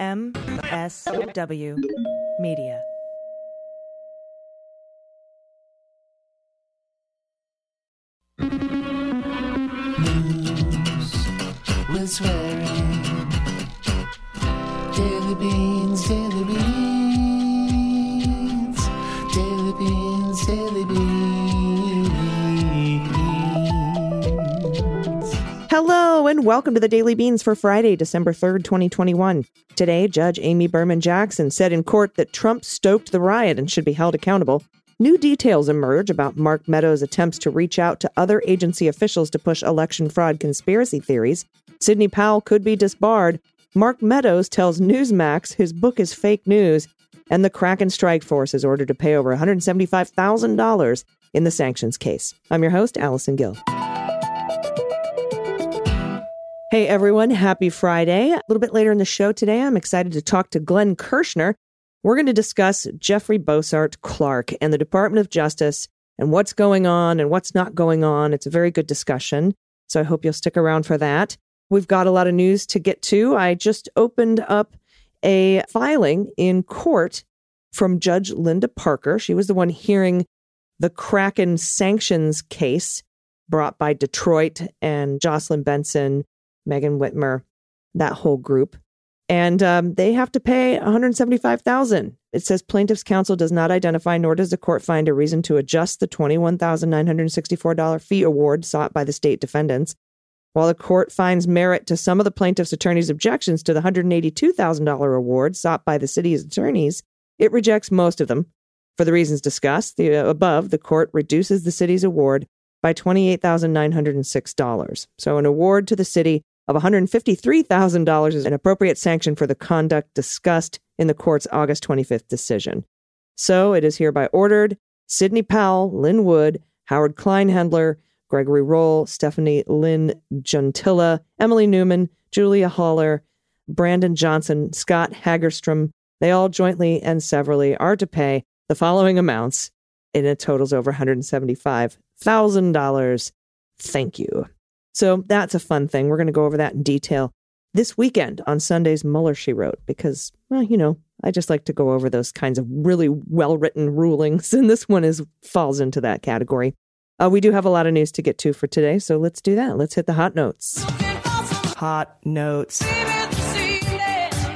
MSW Media. Daily beans, Welcome to the Daily Beans for Friday, December 3rd, 2021. Today, Judge Amy Berman Jackson said in court that Trump stoked the riot and should be held accountable. New details emerge about Mark Meadows' attempts to reach out to other agency officials to push election fraud conspiracy theories. Sidney Powell could be disbarred. Mark Meadows tells Newsmax his book is fake news. And the Kraken Strike Force is ordered to pay over $175,000 in the sanctions case. I'm your host, Allison Gill. Hey everyone, happy Friday. A little bit later in the show today, I'm excited to talk to Glenn Kirschner. We're going to discuss Jeffrey Bossert Clark and the Department of Justice and what's going on and what's not going on. It's a very good discussion. So I hope you'll stick around for that. We've got a lot of news to get to. I just opened up a filing in court from Judge Linda Parker. She was the one hearing the Kraken sanctions case brought by Detroit and Jocelyn Benson Megan Whitmer, that whole group. And um, they have to pay 175000 It says plaintiff's counsel does not identify, nor does the court find a reason to adjust the $21,964 fee award sought by the state defendants. While the court finds merit to some of the plaintiff's attorneys' objections to the $182,000 award sought by the city's attorneys, it rejects most of them. For the reasons discussed the, uh, above, the court reduces the city's award by $28,906. So, an award to the city of $153,000 is an appropriate sanction for the conduct discussed in the court's August 25th decision. So, it is hereby ordered Sidney Powell, Lin Wood, Howard Kleinhandler, Gregory Rohl, Stefanie Lynn Junttila, Emily Newman, Julia Haller, Brandon Johnson, Scott Hagerstrom, they all jointly and severally are to pay the following amounts, and it totals over $175,000. Thank you. So that's a fun thing. We're going to go over that in detail this weekend on Sunday's Mueller, she wrote, because, well, you know, I just like to go over those kinds of really well written rulings, and this one is falls into that category. Uh, we do have a lot of news to get to for today, so let's do that. Let's hit the hot notes. Hot notes.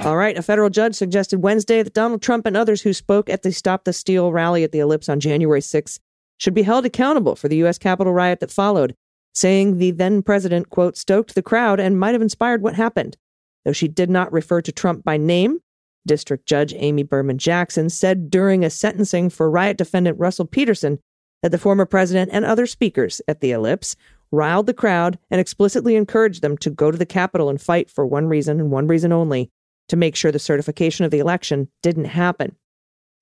All right, a federal judge suggested Wednesday that Donald Trump and others who spoke at the Stop the Steal rally at the Ellipse on January 6 should be held accountable for the U.S. Capitol riot that followed, saying the then president, quote, stoked the crowd and might have inspired what happened. Though she did not refer to Trump by name, District Judge Amy Berman Jackson said during a sentencing for riot defendant Russell Peterson that the former president and other speakers at the Ellipse riled the crowd and explicitly encouraged them to go to the Capitol and fight for one reason and one reason only to make sure the certification of the election didn't happen.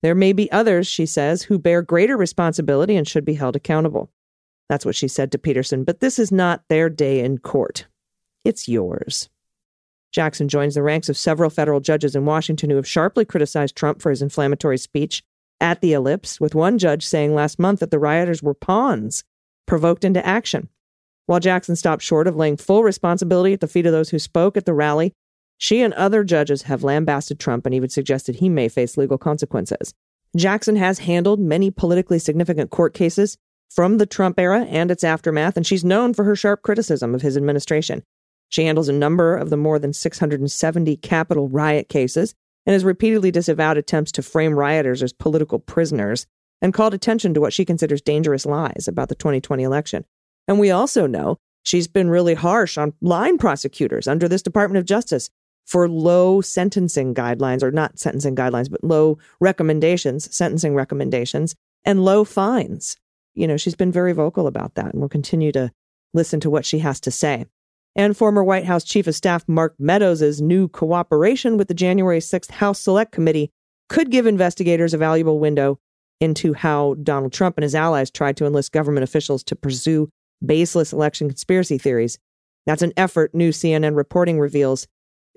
There may be others, she says, who bear greater responsibility and should be held accountable. That's what she said to Peterson, but this is not their day in court. It's yours. Jackson joins the ranks of several federal judges in Washington who have sharply criticized Trump for his inflammatory speech at the ellipse, with one judge saying last month that the rioters were pawns provoked into action. While Jackson stopped short of laying full responsibility at the feet of those who spoke at the rally, she and other judges have lambasted Trump and even suggested he may face legal consequences. Jackson has handled many politically significant court cases from the Trump era and its aftermath, and she's known for her sharp criticism of his administration. She handles a number of the more than 670 Capitol riot cases and has repeatedly disavowed attempts to frame rioters as political prisoners and called attention to what she considers dangerous lies about the 2020 election. And we also know she's been really harsh on line prosecutors under this Department of Justice for low sentencing guidelines, or not sentencing guidelines, but low recommendations, sentencing recommendations, and low fines. You know, she's been very vocal about that, and we'll continue to listen to what she has to say. And former White House Chief of Staff Mark Meadows' new cooperation with the January 6th House Select Committee could give investigators a valuable window into how Donald Trump and his allies tried to enlist government officials to pursue baseless election conspiracy theories. That's an effort, new CNN reporting reveals,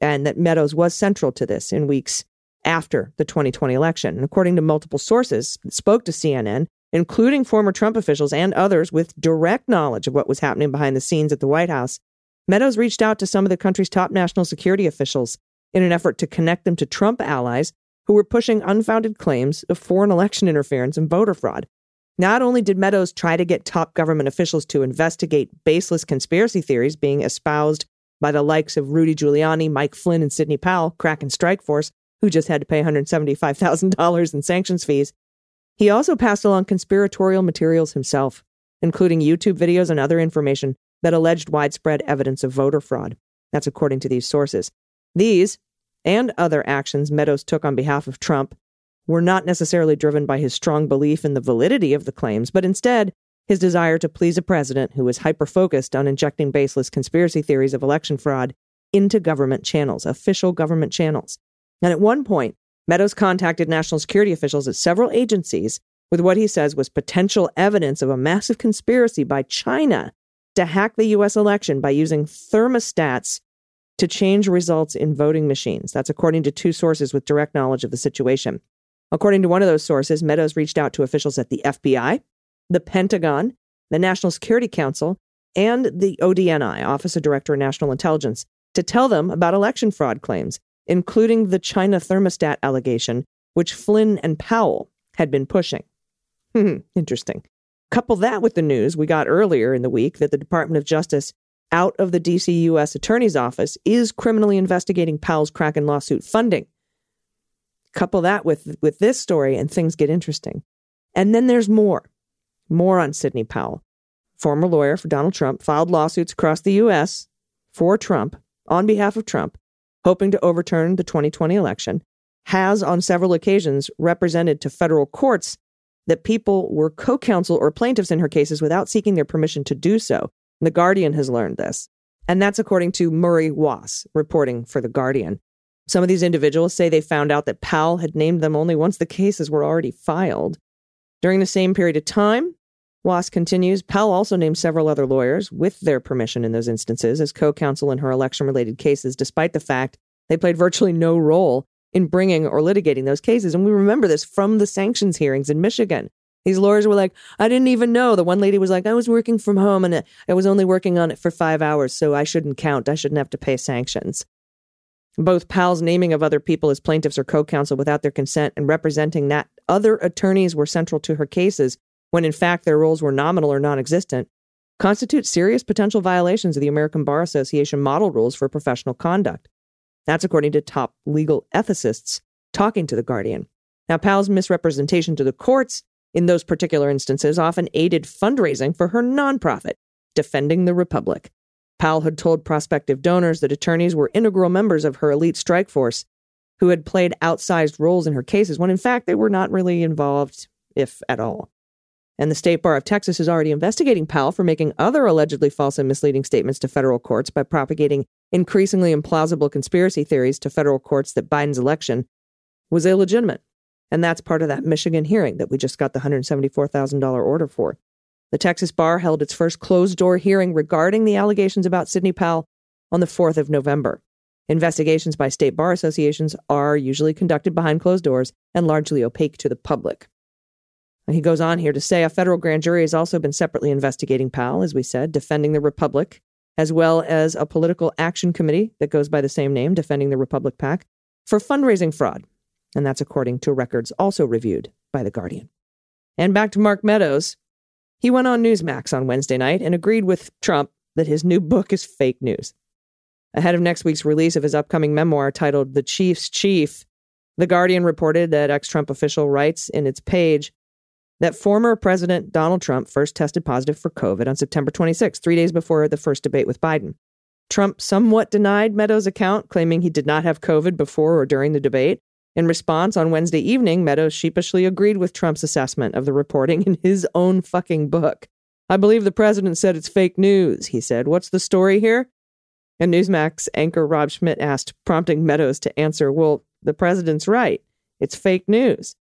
and that Meadows was central to this in weeks after the 2020 election. And according to multiple sources that spoke to CNN, including former Trump officials and others with direct knowledge of what was happening behind the scenes at the White House, Meadows reached out to some of the country's top national security officials in an effort to connect them to Trump allies who were pushing unfounded claims of foreign election interference and voter fraud. Not only did Meadows try to get top government officials to investigate baseless conspiracy theories being espoused by the likes of Rudy Giuliani, Mike Flynn, and Sidney Powell, Kraken Strike Force, who just had to pay $175,000 in sanctions fees, he also passed along conspiratorial materials himself, including YouTube videos and other information that alleged widespread evidence of voter fraud. That's according to these sources. These and other actions Meadows took on behalf of Trump were not necessarily driven by his strong belief in the validity of the claims, but instead his desire to please a president who was hyper focused on injecting baseless conspiracy theories of election fraud into government channels, official government channels. And at one point, Meadows contacted national security officials at several agencies with what he says was potential evidence of a massive conspiracy by China to hack the U.S. election by using thermostats to change results in voting machines. That's according to two sources with direct knowledge of the situation. According to one of those sources, Meadows reached out to officials at the FBI, the Pentagon, the National Security Council, and the ODNI, Office of Director of National Intelligence, to tell them about election fraud claims, including the China thermostat allegation, which Flynn and Powell had been pushing. Hmm, interesting. Couple that with the news we got earlier in the week that the Department of Justice out of the DC U.S. Attorney's Office is criminally investigating Powell's Kraken lawsuit funding. Couple that with, with this story, and things get interesting. And then there's more. More on Sidney Powell. Former lawyer for Donald Trump filed lawsuits across the U.S. for Trump, on behalf of Trump, hoping to overturn the 2020 election, has on several occasions represented to federal courts that people were co counsel or plaintiffs in her cases without seeking their permission to do so. The Guardian has learned this. And that's according to Murray Waas, reporting for The Guardian. Some of these individuals say they found out that Powell had named them only once the cases were already filed. During the same period of time, Waas continues, Powell also named several other lawyers, with their permission in those instances, as co counsel in her election related cases, despite the fact they played virtually no role in bringing or litigating those cases. And we remember this from the sanctions hearings in Michigan. These lawyers were like, I didn't even know. The one lady was like, I was working from home and I was only working on it for five hours, so I shouldn't count. I shouldn't have to pay sanctions. Both Powell's naming of other people as plaintiffs or co counsel without their consent and representing that other attorneys were central to her cases when in fact their roles were nominal or non existent constitute serious potential violations of the American Bar Association model rules for professional conduct. That's according to top legal ethicists talking to The Guardian. Now, Powell's misrepresentation to the courts in those particular instances, often aided fundraising for her nonprofit, Defending the Republic. Powell had told prospective donors that attorneys were integral members of her elite strike force who had played outsized roles in her cases when in fact they were not really involved, if at all. And the State Bar of Texas is already investigating Powell for making other allegedly false and misleading statements to federal courts by propagating increasingly implausible conspiracy theories to federal courts that Biden's election was illegitimate. And that's part of that Michigan hearing that we just got the $174,000 order for. The Texas Bar held its first closed door hearing regarding the allegations about Sidney Powell on the 4th of November. Investigations by state bar associations are usually conducted behind closed doors and largely opaque to the public. He goes on here to say a federal grand jury has also been separately investigating Powell, as we said, defending the Republic, as well as a political action committee that goes by the same name, Defending the Republic PAC, for fundraising fraud and that's according to records also reviewed by The Guardian. And back to Mark Meadows. He went on Newsmax on Wednesday night and agreed with Trump that his new book is fake news. Ahead of next week's release of his upcoming memoir titled The Chief's Chief, The Guardian reported that ex Trump official writes in its page that former President Donald Trump first tested positive for COVID on September 26, three days before the first debate with Biden. Trump somewhat denied Meadows' account, claiming he did not have COVID before or during the debate. In response, on Wednesday evening, Meadows sheepishly agreed with Trump's assessment of the reporting in his own fucking book. I believe the president said it's fake news, he said. What's the story here? And Newsmax anchor Rob Schmitt asked, prompting Meadows to answer, Well, the president's right. It's fake news.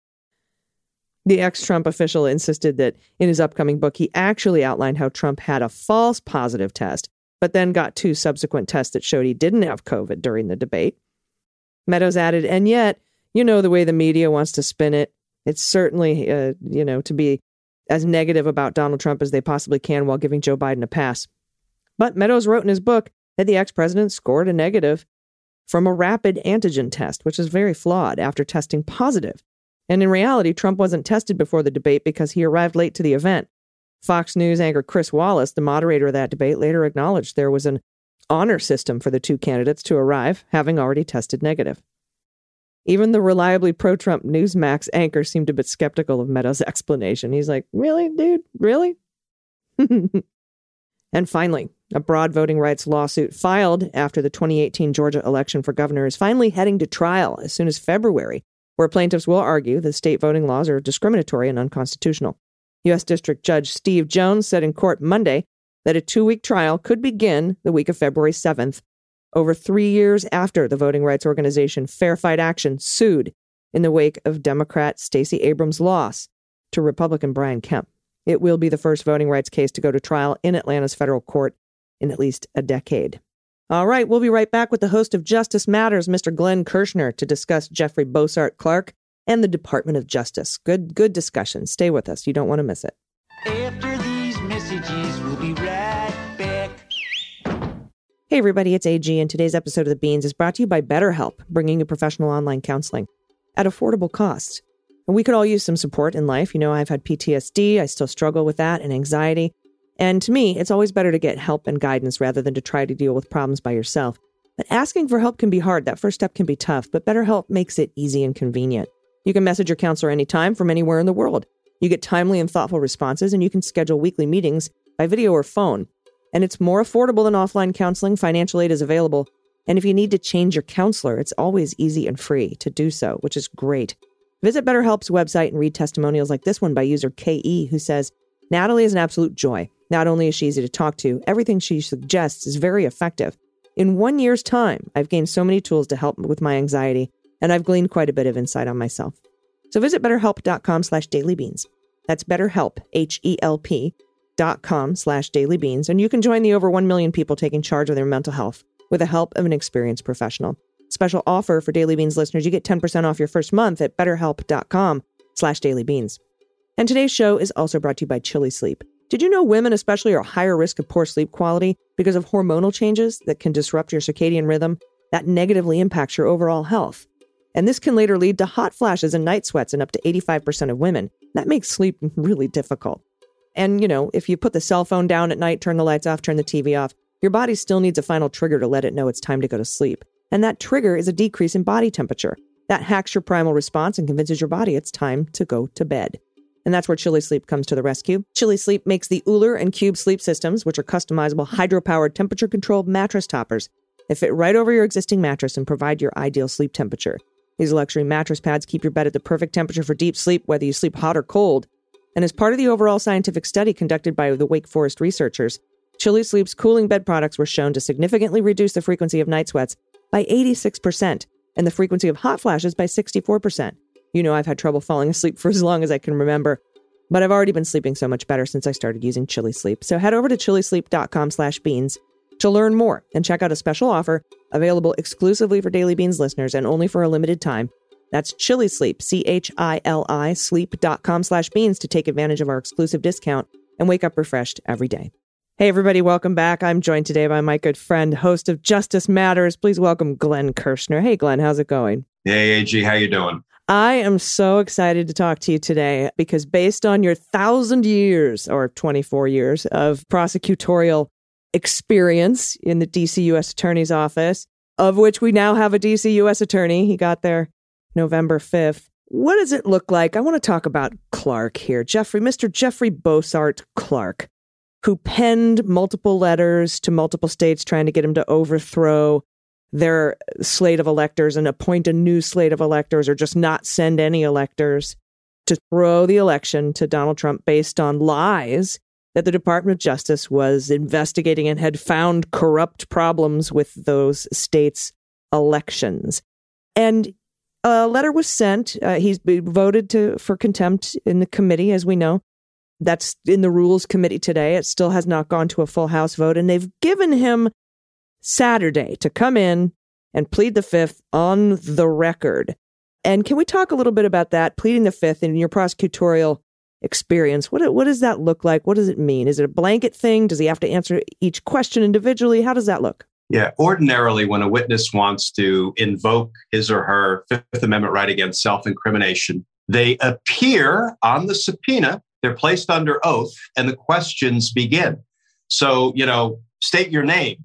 The ex Trump official insisted that in his upcoming book, he actually outlined how Trump had a false positive test, but then got two subsequent tests that showed he didn't have COVID during the debate. Meadows added, and yet you know the way the media wants to spin it. It's certainly, uh, you know, to be as negative about Donald Trump as they possibly can while giving Joe Biden a pass. But Meadows wrote in his book that the ex president scored a negative from a rapid antigen test, which is very flawed after testing positive. And in reality, Trump wasn't tested before the debate because he arrived late to the event. Fox News anchor Chris Wallace, the moderator of that debate, later acknowledged there was an honor system for the two candidates to arrive, having already tested negative. Even the reliably pro Trump Newsmax anchor seemed a bit skeptical of Meadows' explanation. He's like, Really, dude? Really? and finally, a broad voting rights lawsuit filed after the 2018 Georgia election for governor is finally heading to trial as soon as February, where plaintiffs will argue that state voting laws are discriminatory and unconstitutional. U.S. District Judge Steve Jones said in court Monday that a two week trial could begin the week of February 7th, over three years after the voting rights organization Fair Fight Action sued in the wake of Democrat Stacey Abrams' loss to Republican Brian Kemp. It will be the first voting rights case to go to trial in Atlanta's federal court in at least a decade. All right, we'll be right back with the host of Justice Matters, Mr. Glenn Kirschner, to discuss Jeffrey Bossert Clark and the Department of Justice. Good, good discussion. Stay with us. You don't want to miss it. After these messages, we'll be right back. Hey, everybody, it's AG, and today's episode of The Beans is brought to you by BetterHelp, bringing you professional online counseling at affordable costs. And we could all use some support in life. You know, I've had PTSD, I still struggle with that, and anxiety. And to me, it's always better to get help and guidance rather than to try to deal with problems by yourself. But asking for help can be hard. That first step can be tough, but BetterHelp makes it easy and convenient. You can message your counselor anytime from anywhere in the world. You get timely and thoughtful responses, and you can schedule weekly meetings by video or phone. And it's more affordable than offline counseling. Financial aid is available. And if you need to change your counselor, it's always easy and free to do so, which is great. Visit BetterHelp's website and read testimonials like this one by user KE, who says, Natalie is an absolute joy. Not only is she easy to talk to, everything she suggests is very effective. In one year's time, I've gained so many tools to help with my anxiety, and I've gleaned quite a bit of insight on myself. So visit betterhelp.com slash dailybeans. That's betterhelp, H-E-L-P dot com slash dailybeans, and you can join the over 1 million people taking charge of their mental health with the help of an experienced professional. Special offer for Daily Beans listeners, you get 10% off your first month at betterhelp.com slash dailybeans. And today's show is also brought to you by Chili Sleep. Did you know women, especially, are higher risk of poor sleep quality because of hormonal changes that can disrupt your circadian rhythm that negatively impacts your overall health? And this can later lead to hot flashes and night sweats in up to 85% of women. That makes sleep really difficult. And, you know, if you put the cell phone down at night, turn the lights off, turn the TV off, your body still needs a final trigger to let it know it's time to go to sleep. And that trigger is a decrease in body temperature. That hacks your primal response and convinces your body it's time to go to bed. And that's where Chili Sleep comes to the rescue. Chili Sleep makes the OOLER and Cube sleep systems, which are customizable hydro-powered temperature controlled mattress toppers. They fit right over your existing mattress and provide your ideal sleep temperature. These luxury mattress pads keep your bed at the perfect temperature for deep sleep, whether you sleep hot or cold. And as part of the overall scientific study conducted by the Wake Forest researchers, Chili Sleep's cooling bed products were shown to significantly reduce the frequency of night sweats by 86% and the frequency of hot flashes by 64%. You know, I've had trouble falling asleep for as long as I can remember, but I've already been sleeping so much better since I started using Chili Sleep. So head over to chilisleep.com slash beans to learn more and check out a special offer available exclusively for Daily Beans listeners and only for a limited time. That's Chili Sleep, C-H-I-L-I, sleep.com slash beans to take advantage of our exclusive discount and wake up refreshed every day. Hey, everybody, welcome back. I'm joined today by my good friend, host of Justice Matters. Please welcome Glenn Kirschner. Hey, Glenn, how's it going? Hey, AG, how you doing? I am so excited to talk to you today because based on your thousand years or 24 years of prosecutorial experience in the DC U.S. Attorney's Office, of which we now have a DC U.S. Attorney, he got there November 5th. What does it look like? I want to talk about Clark here. Jeffrey, Mr. Jeffrey Bossert Clark, who penned multiple letters to multiple states trying to get him to overthrow their slate of electors and appoint a new slate of electors or just not send any electors to throw the election to Donald Trump based on lies that the Department of Justice was investigating and had found corrupt problems with those states' elections. And a letter was sent. Uh, he's voted to for contempt in the committee, as we know. That's in the Rules Committee today. It still has not gone to a full House vote, and they've given him Saturday to come in and plead the fifth on the record. And can we talk a little bit about that, pleading the fifth in your prosecutorial experience? What, what does that look like? What does it mean? Is it a blanket thing? Does he have to answer each question individually? How does that look? Yeah, ordinarily, when a witness wants to invoke his or her Fifth Amendment right against self incrimination, they appear on the subpoena, they're placed under oath, and the questions begin. So, you know, state your name.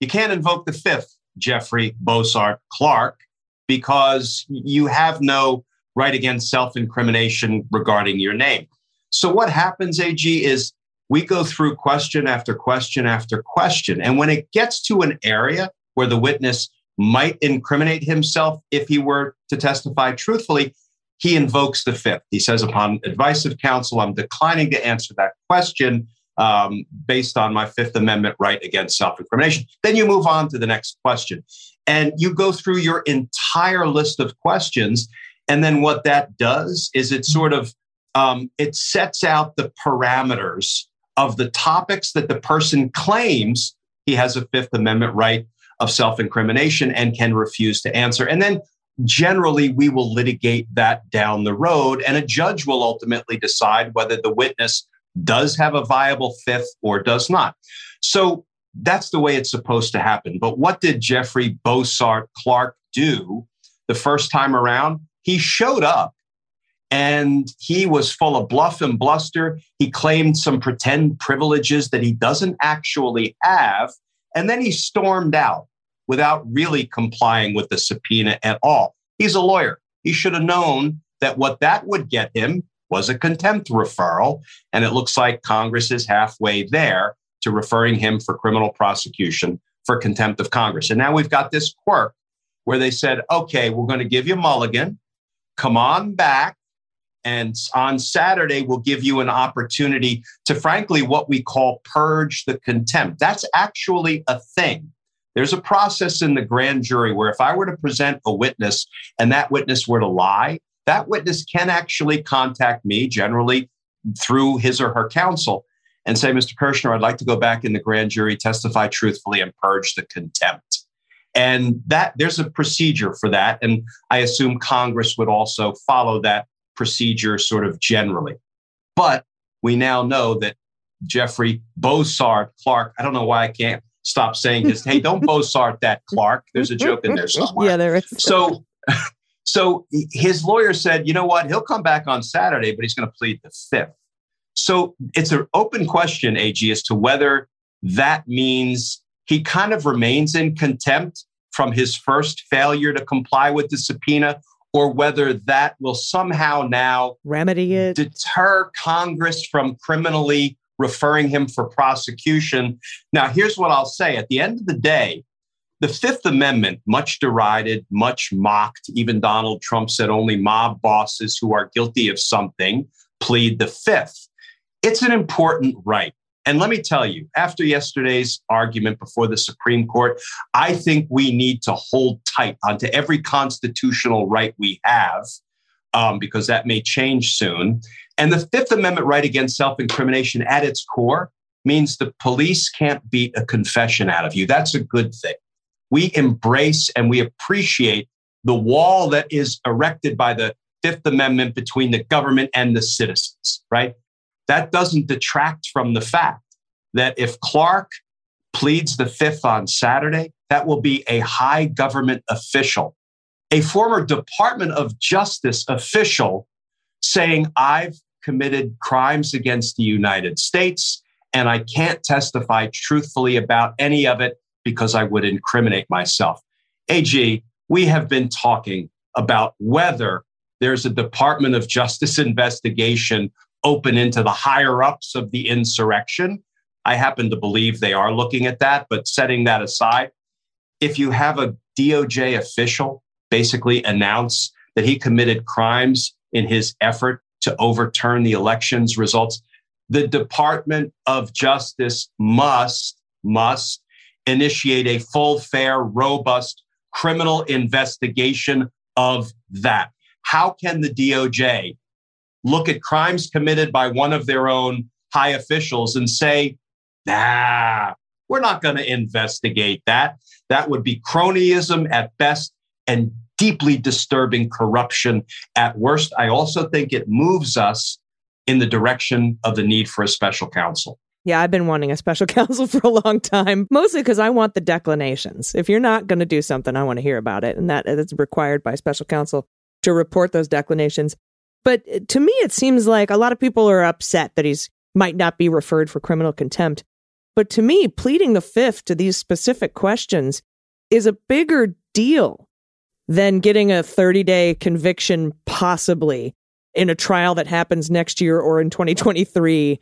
You can't invoke the Fifth, Jeffrey Bossert Clark, because you have no right against self incrimination regarding your name. So, what happens, AG, is we go through question after question after question. And when it gets to an area where the witness might incriminate himself if he were to testify truthfully, he invokes the fifth. He says, upon advice of counsel, I'm declining to answer that question um, based on my Fifth Amendment right against self incrimination. Then you move on to the next question. And you go through your entire list of questions. And then what that does is it sort of um, it sets out the parameters of the topics that the person claims he has a Fifth Amendment right of self incrimination and can refuse to answer. And then generally we will litigate that down the road, and a judge will ultimately decide whether the witness does have a viable fifth or does not. So that's the way it's supposed to happen. But what did Jeffrey Bossert Clark do the first time around? He showed up and he was full of bluff and bluster. He claimed some pretend privileges that he doesn't actually have. And then he stormed out without really complying with the subpoena at all. He's a lawyer. He should have known that what that would get him was a contempt referral. And it looks like Congress is halfway there to referring him for criminal prosecution for contempt of Congress. And now we've got this quirk where they said, okay, we're going to give you mulligan. Come on back and on Saturday, we'll give you an opportunity to, frankly, what we call purge the contempt. That's actually a thing. There's a process in the grand jury where if I were to present a witness and that witness were to lie, that witness can actually contact me, generally through his or her counsel, and say, Mr. Kirschner, I'd like to go back in the grand jury, testify truthfully, and purge the contempt. And that there's a procedure for that. And I assume Congress would also follow that procedure sort of generally. But we now know that Jeffrey Bossert Clark, I don't know why I can't stop saying this. hey, don't Bossert that Clark. There's a joke in there somewhere. Yeah, there is. So, so his lawyer said, you know what? He'll come back on Saturday, but he's going to plead the fifth. So it's an open question, AG, as to whether that means he kind of remains in contempt from his first failure to comply with the subpoena, or whether that will somehow now remedy it, deter Congress from criminally referring him for prosecution. Now, here's what I'll say at the end of the day, the Fifth Amendment, much derided, much mocked, even Donald Trump said only mob bosses who are guilty of something plead the Fifth. It's an important right. And let me tell you, after yesterday's argument before the Supreme Court, I think we need to hold tight onto every constitutional right we have, um, because that may change soon. And the Fifth Amendment right against self incrimination at its core means the police can't beat a confession out of you. That's a good thing. We embrace and we appreciate the wall that is erected by the Fifth Amendment between the government and the citizens, right? that doesn't detract from the fact that if Clark pleads the fifth on Saturday, that will be a high government official, a former Department of Justice official saying, I've committed crimes against the United States and I can't testify truthfully about any of it because I would incriminate myself. AG, we have been talking about whether there's a Department of Justice investigation open into the higher ups of the insurrection. I happen to believe they are looking at that, but setting that aside, if you have a DOJ official basically announce that he committed crimes in his effort to overturn the election's results, the Department of Justice must, must initiate a full, fair, robust criminal investigation of that. How can the DOJ look at crimes committed by one of their own high officials and say, nah, we're not going to investigate that. That would be cronyism at best and deeply disturbing corruption at worst. I also think it moves us in the direction of the need for a special counsel. Yeah, I've been wanting a special counsel for a long time, mostly because I want the declinations. If you're not going to do something, I want to hear about it. And that is required by special counsel to report those declinations. But uh, to me, it seems like a lot of people are upset that he's might not be referred for criminal contempt. But to me, pleading the fifth to these specific questions is a bigger deal than getting a 30 day conviction, possibly in a trial that happens next year or in 2023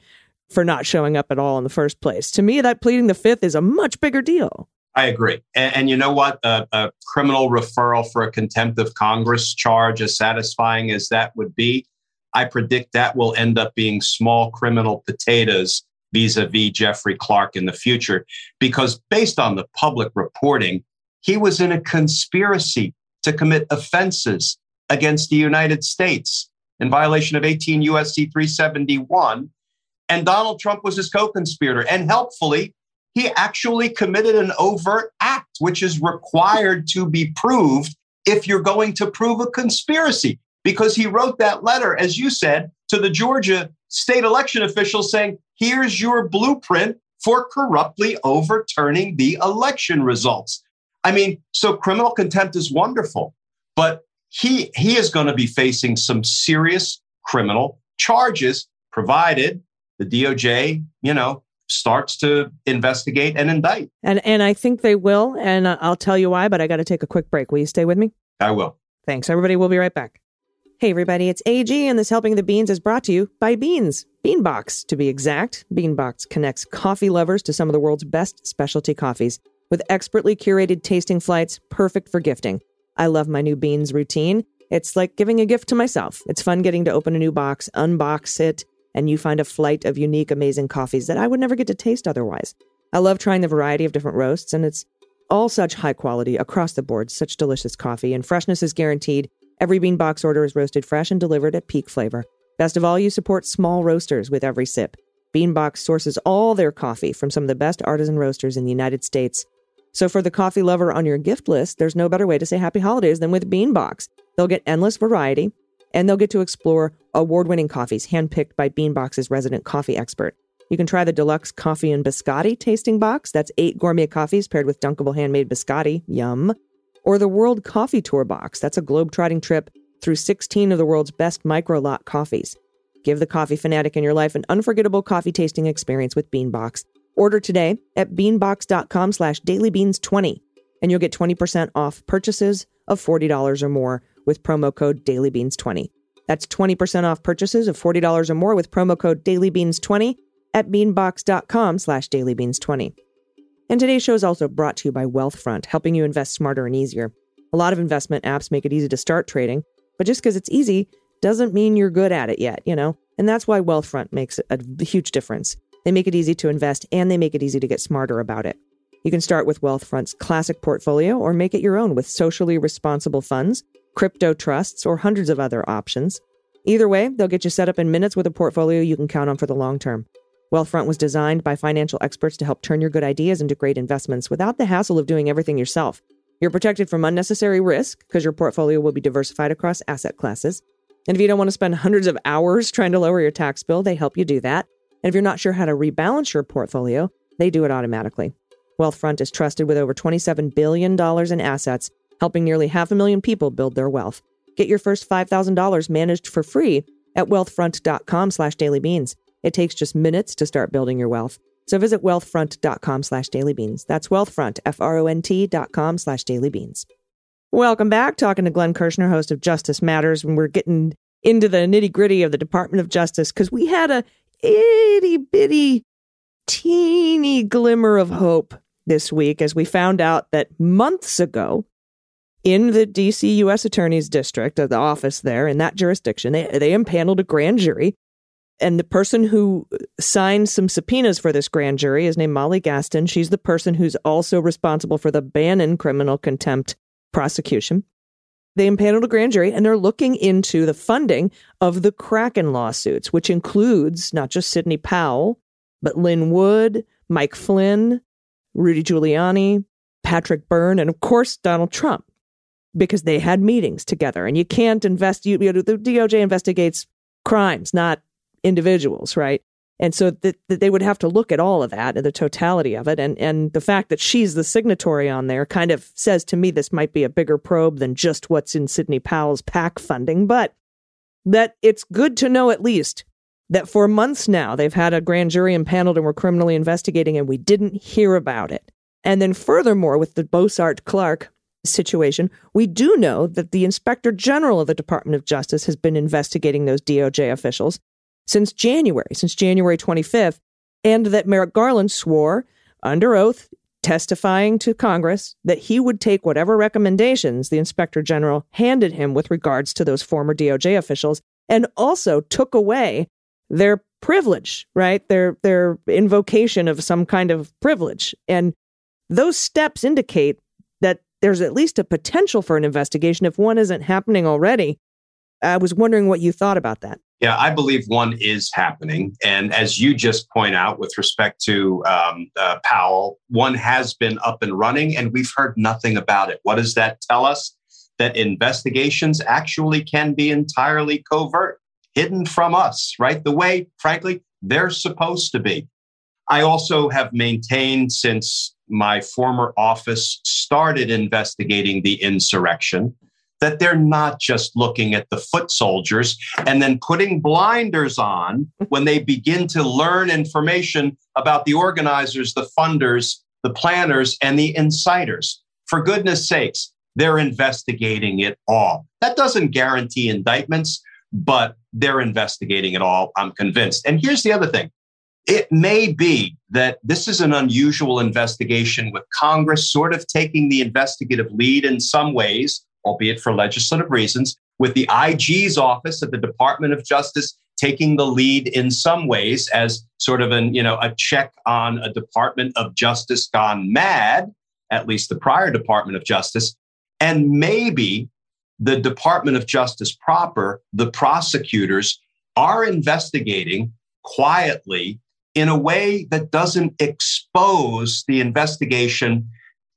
for not showing up at all in the first place. To me, that pleading the fifth is a much bigger deal. I agree. And, and you know what? A, a criminal referral for a contempt of Congress charge, as satisfying as that would be, I predict that will end up being small criminal potatoes vis a vis Jeffrey Clark in the future. Because based on the public reporting, he was in a conspiracy to commit offenses against the United States in violation of 18 USC 371. And Donald Trump was his co conspirator. And helpfully, he actually committed an overt act, which is required to be proved if you're going to prove a conspiracy. Because he wrote that letter, as you said, to the Georgia state election officials saying, here's your blueprint for corruptly overturning the election results. I mean, so criminal contempt is wonderful, but he he is going to be facing some serious criminal charges provided the DOJ, you know, starts to investigate and indict. And and I think they will and I'll tell you why, but I got to take a quick break. Will you stay with me? I will. Thanks everybody. We'll be right back. Hey everybody, it's AG and this helping the beans is brought to you by Beans. Beanbox to be exact. Beanbox connects coffee lovers to some of the world's best specialty coffees with expertly curated tasting flights perfect for gifting. I love my new beans routine. It's like giving a gift to myself. It's fun getting to open a new box, unbox it, and you find a flight of unique, amazing coffees that I would never get to taste otherwise. I love trying the variety of different roasts, and it's all such high quality across the board, such delicious coffee, and freshness is guaranteed. Every bean box order is roasted fresh and delivered at peak flavor. Best of all, you support small roasters with every sip. Beanbox sources all their coffee from some of the best artisan roasters in the United States. So for the coffee lover on your gift list, there's no better way to say happy holidays than with Beanbox. They'll get endless variety, and they'll get to explore award-winning coffees handpicked by Beanbox's resident coffee expert. You can try the deluxe coffee and biscotti tasting box. That's eight gourmet coffees paired with dunkable handmade biscotti. Yum. Or the World Coffee Tour box. That's a globe-trotting trip through 16 of the world's best micro lot coffees. Give the coffee fanatic in your life an unforgettable coffee tasting experience with Beanbox. Order today at beanbox.com slash dailybeans20 and you'll get 20% off purchases of $40 or more with promo code dailybeans20. That's 20% off purchases of $40 or more with promo code dailybeans20 at beanbox.com slash dailybeans20. And today's show is also brought to you by Wealthfront, helping you invest smarter and easier. A lot of investment apps make it easy to start trading, but just because it's easy doesn't mean you're good at it yet, you know? And that's why Wealthfront makes a huge difference. They make it easy to invest and they make it easy to get smarter about it. You can start with Wealthfront's classic portfolio or make it your own with socially responsible funds, crypto trusts, or hundreds of other options. Either way, they'll get you set up in minutes with a portfolio you can count on for the long term. Wealthfront was designed by financial experts to help turn your good ideas into great investments without the hassle of doing everything yourself. You're protected from unnecessary risk because your portfolio will be diversified across asset classes. And if you don't want to spend hundreds of hours trying to lower your tax bill, they help you do that. And if you're not sure how to rebalance your portfolio, they do it automatically. Wealthfront is trusted with over $27 billion in assets, helping nearly half a million people build their wealth. Get your first $5,000 managed for free at wealthfront.com slash dailybeans. It takes just minutes to start building your wealth. So visit wealthfront.com slash dailybeans. That's wealthfront, F-R-O-N-T dot com slash dailybeans. Welcome back. Talking to Glenn Kirschner, host of Justice Matters, and we're getting into the nitty gritty of the Department of Justice because we had a itty bitty, teeny glimmer of hope this week as we found out that months ago, in the DC U.S. Attorney's District, the office there in that jurisdiction, they, they impaneled a grand jury. And the person who signed some subpoenas for this grand jury is named Molly Gaston. She's the person who's also responsible for the Bannon criminal contempt prosecution. They impaneled a grand jury and they're looking into the funding of the Kraken lawsuits, which includes not just Sidney Powell, but Lin Wood, Mike Flynn, Rudy Giuliani, Patrick Byrne, and of course, Donald Trump, because they had meetings together. And you can't invest, you, you know, the DOJ investigates crimes, not individuals, right? And so that, they would have to look at all of that and the totality of it. And, and the fact that she's the signatory on there kind of says to me this might be a bigger probe than just what's in Sidney Powell's PAC funding, but that it's good to know at least that for months now they've had a grand jury impaneled and were criminally investigating and we didn't hear about it. And then furthermore, with the Bossert Clark situation, we do know that the Inspector General of the Department of Justice has been investigating those DOJ officials since January, since January 25th, and that Merrick Garland swore under oath, testifying to Congress, that he would take whatever recommendations the Inspector General handed him with regards to those former DOJ officials and also took away their privilege, right? Their their invocation of some kind of privilege. And those steps indicate there's at least a potential for an investigation if one isn't happening already. I was wondering what you thought about that. Yeah, I believe one is happening. And as you just point out with respect to um, uh, Powell, one has been up and running, and we've heard nothing about it. What does that tell us? That investigations actually can be entirely covert, hidden from us, right? The way, frankly, they're supposed to be. I also have maintained since my former office started investigating the insurrection that they're not just looking at the foot soldiers and then putting blinders on when they begin to learn information about the organizers, the funders, the planners, and the inciters. For goodness sakes, they're investigating it all. That doesn't guarantee indictments, but they're investigating it all, I'm convinced. And here's the other thing it may be that this is an unusual investigation with Congress sort of taking the investigative lead in some ways, albeit for legislative reasons, with the IG's office at the Department of Justice taking the lead in some ways as sort of an, you know, a check on a Department of Justice gone mad, at least the prior Department of Justice. And maybe the Department of Justice proper, the prosecutors, are investigating quietly in a way that doesn't expose the investigation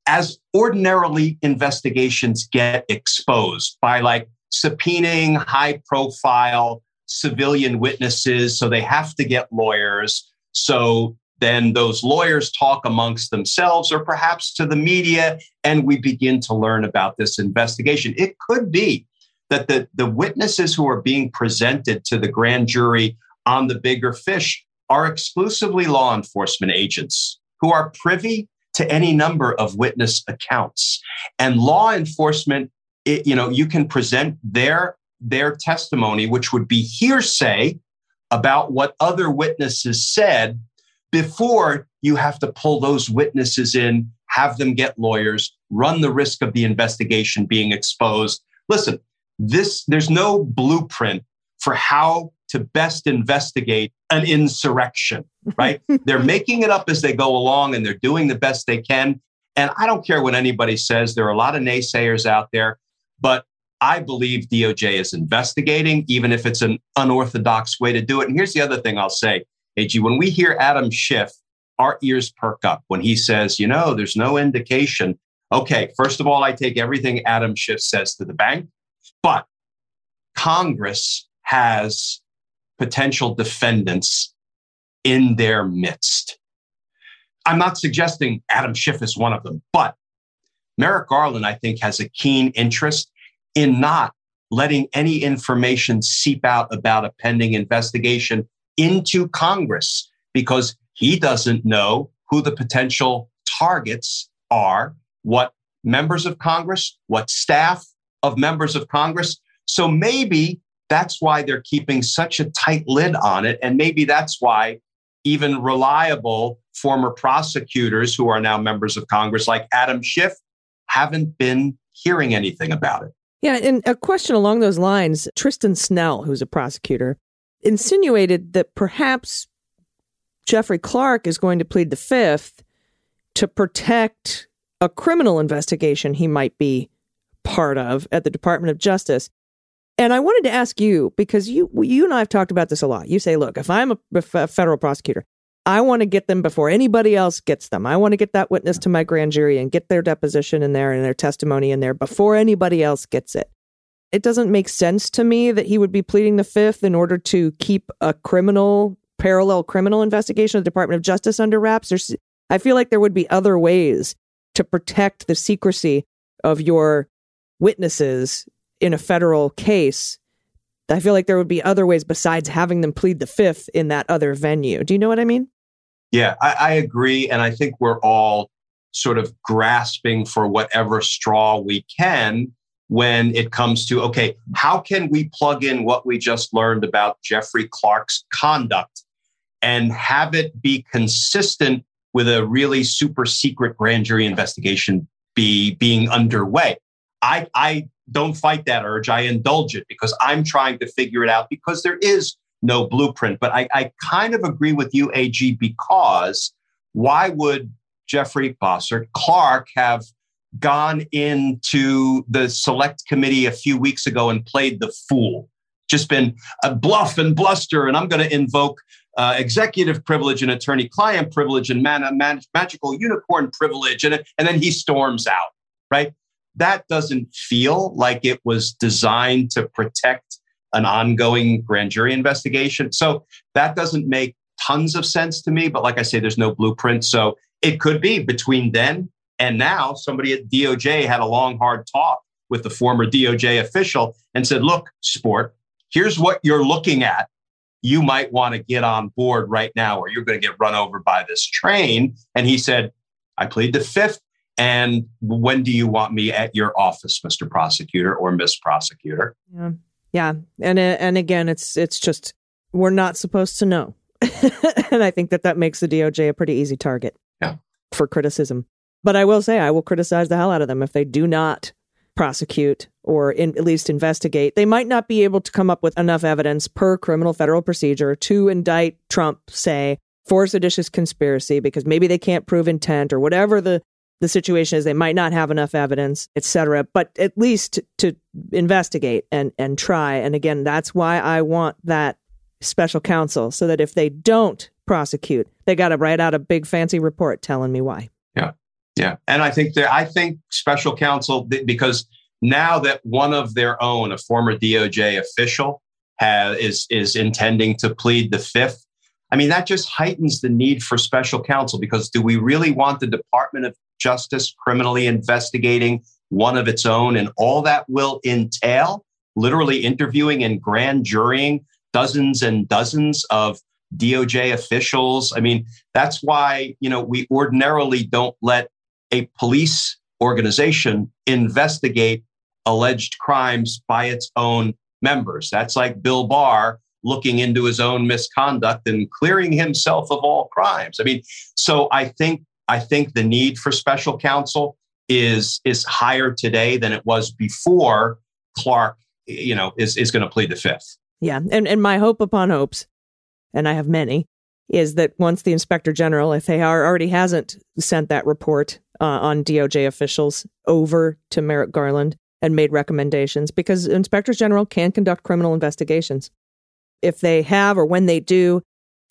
as ordinarily investigations get exposed by like subpoenaing high profile civilian witnesses. So they have to get lawyers. So then those lawyers talk amongst themselves or perhaps to the media, and we begin to learn about this investigation. It could be that the, the witnesses who are being presented to the grand jury on the bigger fish are exclusively law enforcement agents who are privy to any number of witness accounts. And law enforcement, it, you know, you can present their their testimony, which would be hearsay about what other witnesses said before you have to pull those witnesses in, have them get lawyers, run the risk of the investigation being exposed. Listen, this there's no blueprint for how to best investigate an insurrection, right? they're making it up as they go along and they're doing the best they can. And I don't care what anybody says. There are a lot of naysayers out there, but I believe DOJ is investigating, even if it's an unorthodox way to do it. And here's the other thing I'll say, AG, when we hear Adam Schiff, our ears perk up when he says, you know, there's no indication. Okay, first of all, I take everything Adam Schiff says to the bank, but Congress has potential defendants in their midst. I'm not suggesting Adam Schiff is one of them, but Merrick Garland, I think, has a keen interest in not letting any information seep out about a pending investigation into Congress because he doesn't know who the potential targets are, what members of Congress, what staff of members of Congress. So maybe that's why they're keeping such a tight lid on it. And maybe that's why even reliable former prosecutors who are now members of Congress, like Adam Schiff, haven't been hearing anything about it. Yeah, and a question along those lines Tristan Snell, who's a prosecutor, insinuated that perhaps Jeffrey Clark is going to plead the fifth to protect a criminal investigation he might be part of at the Department of Justice. And I wanted to ask you because you you and I have talked about this a lot. You say, look, if I'm a, a federal prosecutor, I want to get them before anybody else gets them. I want to get that witness to my grand jury and get their deposition in there and their testimony in there before anybody else gets it. It doesn't make sense to me that he would be pleading the fifth in order to keep a criminal parallel criminal investigation of the Department of Justice under wraps. There's, I feel like there would be other ways to protect the secrecy of your witnesses in a federal case. I feel like there would be other ways besides having them plead the fifth in that other venue. Do you know what I mean? Yeah, I, I agree. And I think we're all sort of grasping for whatever straw we can when it comes to okay, how can we plug in what we just learned about Jeffrey Clark's conduct and have it be consistent with a really super secret grand jury investigation be being underway? I, I don't fight that urge. I indulge it because I'm trying to figure it out because there is no blueprint. But I, I kind of agree with you, AG, because why would Jeffrey Bossert Clark have gone into the select committee a few weeks ago and played the fool? Just been a bluff and bluster, and I'm going to invoke uh, executive privilege and attorney client privilege and man- man- magical unicorn privilege. And, and then he storms out, right? That doesn't feel like it was designed to protect an ongoing grand jury investigation. So that doesn't make tons of sense to me. But like I say, there's no blueprint. So it could be between then and now, somebody at DOJ had a long, hard talk with the former DOJ official and said, look, sport, here's what you're looking at. You might want to get on board right now, or you're going to get run over by this train. And he said, I plead the fifth. And when do you want me at your office, Mr. Prosecutor or Miss Prosecutor? Yeah. Yeah, and uh, and again, it's it's just we're not supposed to know, and I think that that makes the DOJ a pretty easy target. Yeah. for criticism. But I will say, I will criticize the hell out of them if they do not prosecute or in, at least investigate. They might not be able to come up with enough evidence per criminal federal procedure to indict Trump, say, for seditious conspiracy because maybe they can't prove intent or whatever the the situation is they might not have enough evidence, et cetera, But at least to investigate and and try. And again, that's why I want that special counsel, so that if they don't prosecute, they got to write out a big fancy report telling me why. Yeah, yeah. And I think that I think special counsel because now that one of their own, a former DOJ official, has is is intending to plead the fifth. I mean, that just heightens the need for special counsel because do we really want the Department of Justice criminally investigating one of its own? And all that will entail literally interviewing and grand jurying dozens and dozens of DOJ officials. I mean, that's why, you know, we ordinarily don't let a police organization investigate alleged crimes by its own members. That's like Bill Barr looking into his own misconduct and clearing himself of all crimes. I mean, so I think I think the need for special counsel is is higher today than it was before Clark, you know, is is going to plead the fifth. Yeah, and and my hope upon hopes, and I have many, is that once the inspector general, if they are already hasn't sent that report uh, on DOJ officials over to Merrick Garland and made recommendations, because inspectors general can conduct criminal investigations. If they have or when they do,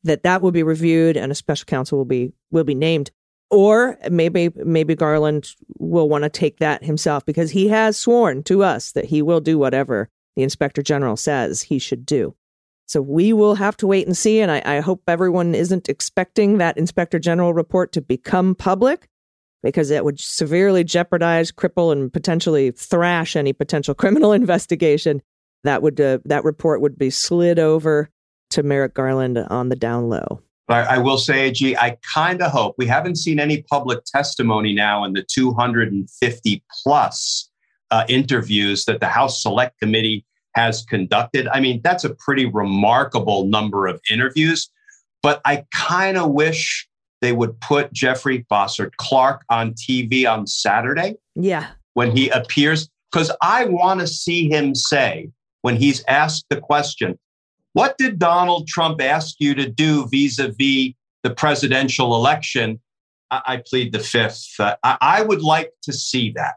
that that will be reviewed and a special counsel will be will be named or maybe maybe Garland will want to take that himself because he has sworn to us that he will do whatever the inspector general says he should do. So we will have to wait and see. And I, I hope everyone isn't expecting that inspector general report to become public because it would severely jeopardize, cripple, and potentially thrash any potential criminal investigation. That would uh, that report would be slid over to Merrick Garland on the down low. But I, will say, AG, I kind of hope we haven't seen any public testimony now in the 250 plus uh, interviews that the House Select Committee has conducted. I mean, that's a pretty remarkable number of interviews. But I kind of wish they would put Jeffrey Bossert Clark on TV on Saturday. Yeah. When he appears, because I want to see him say, when he's asked the question, what did Donald Trump ask you to do vis a vis the presidential election? I, I plead the fifth. Uh, I, I, would like to see that,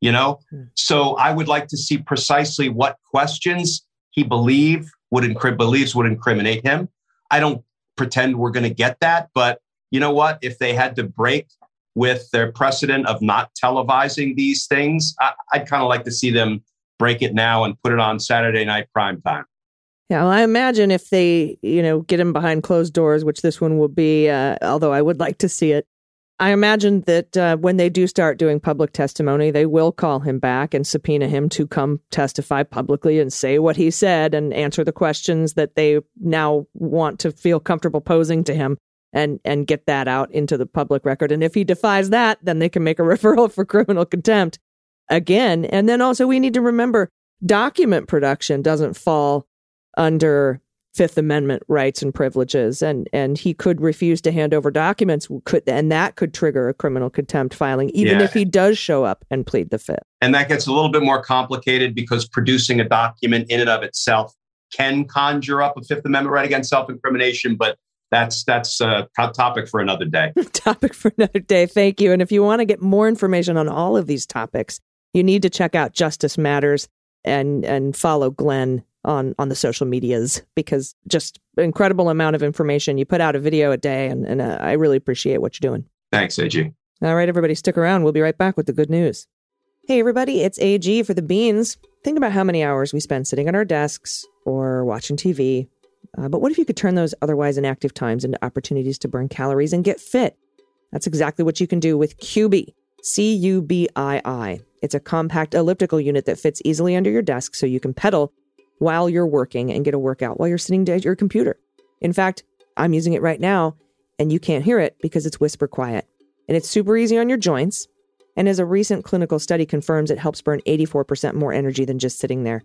you know? Hmm. So I would like to see precisely what questions he believe would incri- believes would incriminate him. I don't pretend we're going to get that, but you know what? If they had to break with their precedent of not televising these things, I, would kind of like to see them break it now and put it on Saturday night prime time. Yeah, well, I imagine if they, you know, get him behind closed doors, which this one will be, uh, although I would like to see it. I imagine that uh, when they do start doing public testimony, they will call him back and subpoena him to come testify publicly and say what he said and answer the questions that they now want to feel comfortable posing to him and and get that out into the public record. And if he defies that, then they can make a referral for criminal contempt again. And then also we need to remember document production doesn't fall under Fifth Amendment rights and privileges, and and he could refuse to hand over documents, could and that could trigger a criminal contempt filing, even Yeah. if he does show up and plead the fifth. And that gets a little bit more complicated because producing a document in and of itself can conjure up a Fifth Amendment right against self incrimination, but that's that's a topic for another day. Topic for another day. Thank you. And if you want to get more information on all of these topics, you need to check out Justice Matters and and follow Glenn on on the social medias because just incredible amount of information. You put out a video a day, and, and uh, I really appreciate what you're doing. Thanks, AG. All right, everybody, stick around. We'll be right back with the good news. Hey, everybody, it's AG for the beans. Think about how many hours we spend sitting at our desks or watching TV. Uh, but what if you could turn those otherwise inactive times into opportunities to burn calories and get fit? That's exactly what you can do with Cubii. C U B I I. It's a compact elliptical unit that fits easily under your desk so you can pedal while you're working and get a workout while you're sitting at your computer. In fact, I'm using it right now and you can't hear it because it's whisper quiet. And it's super easy on your joints. And as a recent clinical study confirms, it helps burn 84% more energy than just sitting there.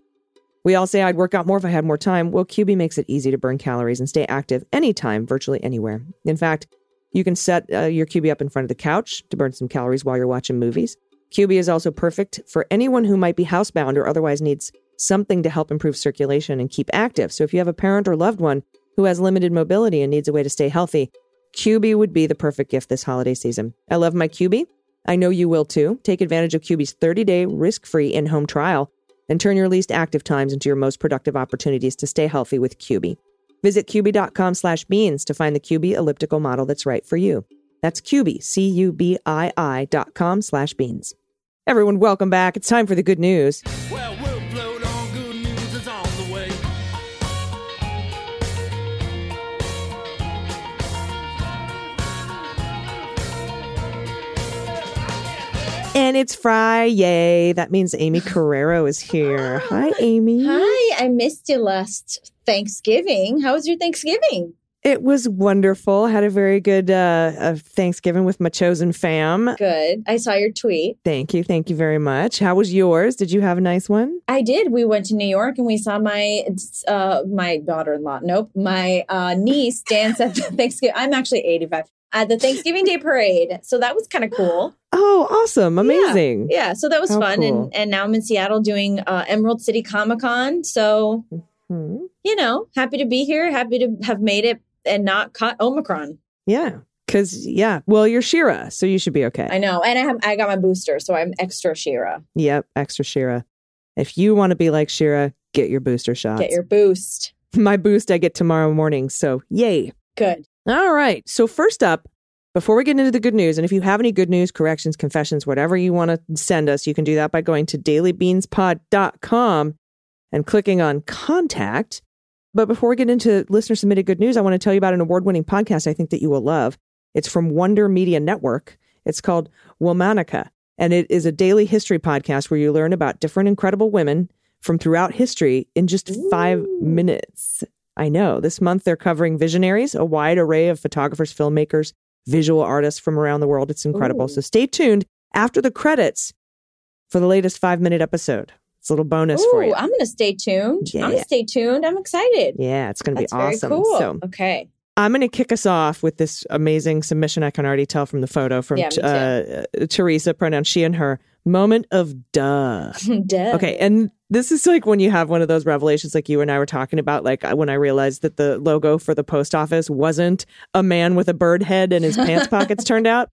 We all say I'd work out more if I had more time. Well, Cubii makes it easy to burn calories and stay active anytime, virtually anywhere. In fact, you can set uh, your Cubii up in front of the couch to burn some calories while you're watching movies. Cubii is also perfect for anyone who might be housebound or otherwise needs something to help improve circulation and keep active. So if you have a parent or loved one who has limited mobility and needs a way to stay healthy, Cubii would be the perfect gift this holiday season. I love my Cubii. I know you will too. Take advantage of Cubii's 30 day risk free in home trial and turn your least active times into your most productive opportunities to stay healthy with Cubii. Visit Cubii.com slash beans to find the Cubii elliptical model that's right for you. That's Cubii, C U B I I dot com slash beans. Everyone, welcome back. It's time for the good news. Well, And it's Friday. Yay. That means Aimee Carrero is here. Hi, Aimee. Hi, I missed you last Thanksgiving. How was your Thanksgiving? It was wonderful. Had a very good uh, uh, Thanksgiving with my chosen fam. Good. I saw your tweet. Thank you. Thank you very much. How was yours? Did you have a nice one? I did. We went to New York and we saw my uh my daughter-in-law. Nope, my uh niece dance at the Thanksgiving. I'm actually 85 at the Thanksgiving Day parade. So that was kind of cool. Oh, awesome. Amazing. Yeah, so that was How fun. cool. And and now I'm in Seattle doing uh, Emerald City Comic Con. So Hmm. you know, happy to be here. Happy to have made it and not caught Omicron. Yeah. Because, yeah. Well, you're She-Ra, so you should be okay. I know, and I have I got my booster, so I'm extra She-Ra. Yep. Extra She-Ra. If you want to be like She-Ra, get your booster shot. Get your boost. My boost I get tomorrow morning. So, yay. Good. All right. So, first up, before we get into the good news, and if you have any good news, corrections, confessions, whatever you want to send us, you can do that by going to dailybeanspod.com and clicking on contact. But before we get into listener submitted good news, I want to tell you about an award winning podcast I think that you will love. It's from Wonder Media Network. It's called Womanica, and it is a daily history podcast where you learn about different incredible women from throughout history in just five minutes. I know. This month they're covering visionaries, a wide array of photographers, filmmakers, visual artists from around the world. It's incredible. Ooh. So stay tuned after the credits for the latest five minute episode. It's a little bonus for you. I'm going to stay tuned. I'm going to stay tuned. I'm excited. yeah, it's going to be awesome. cool. So okay. I'm going to kick us off with this amazing submission. I can already tell from the photo from Yeah, uh, Teresa, pronoun she and her. Moment of duh. Dead. Okay, and this is like when you have one of those revelations, like you and I were talking about, like when I realized that the logo for the post office wasn't a man with a bird head and his pants pockets turned out.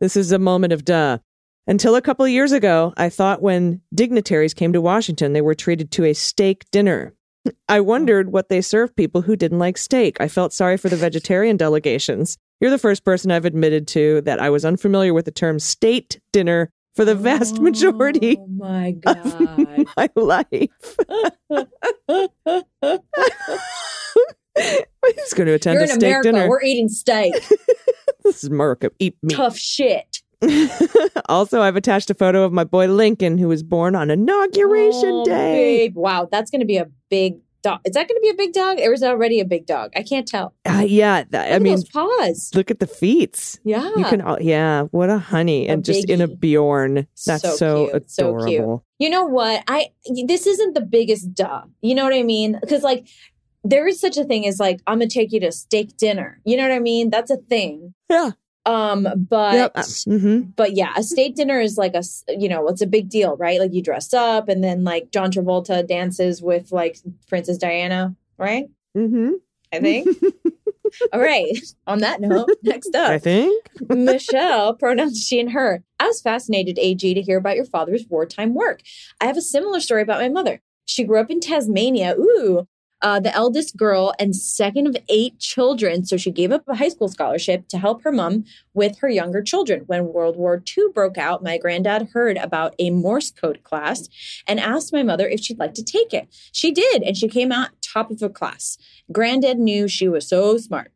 This is a moment of duh. Until a couple of years ago, I thought when dignitaries came to Washington, they were treated to a steak dinner. I wondered what they served people who didn't like steak. I felt sorry for the vegetarian delegations. You're the first person I've admitted to that I was unfamiliar with the term state dinner for the vast majority oh my God. of my life. He's going to attend You're a in steak America. dinner. We're eating steak. this is America. Eat meat. Tough shit. also, I've attached a photo of my boy Lincoln, who was born on Inauguration oh, Day. Babe. Wow, that's going to be a big dog. Is that going to be a big dog, or is it already a big dog? I can't tell. Uh, yeah, that, Look I at mean, paws. look at the feet. Yeah, You can, all yeah, what a honey, A and just in a. Bjorn. That's so, So cute, so adorable. cute. You know what? I this isn't the biggest duh. You know what I mean? Because like there is such a thing as like I'm gonna take you to steak dinner. You know what I mean? That's a thing. Yeah. Um, but Yep. hmm but yeah, a state dinner is like a you know it's a big deal, right? Like you dress up and then like John Travolta dances with like Princess Diana, right? Mm-hmm. I think. All right. On that note, next up. I think. Michelle, pronouns she and her. I was fascinated, AG, to hear about your father's wartime work. I have a similar story about my mother. She grew up in Tasmania. Ooh. Uh, the eldest girl and second of eight children. So she gave up a high school scholarship to help her mom with her younger children. When World War II broke out, my granddad heard about a Morse code class and asked my mother if she'd like to take it. She did, and she came out top of the class. Granddad knew she was so smart.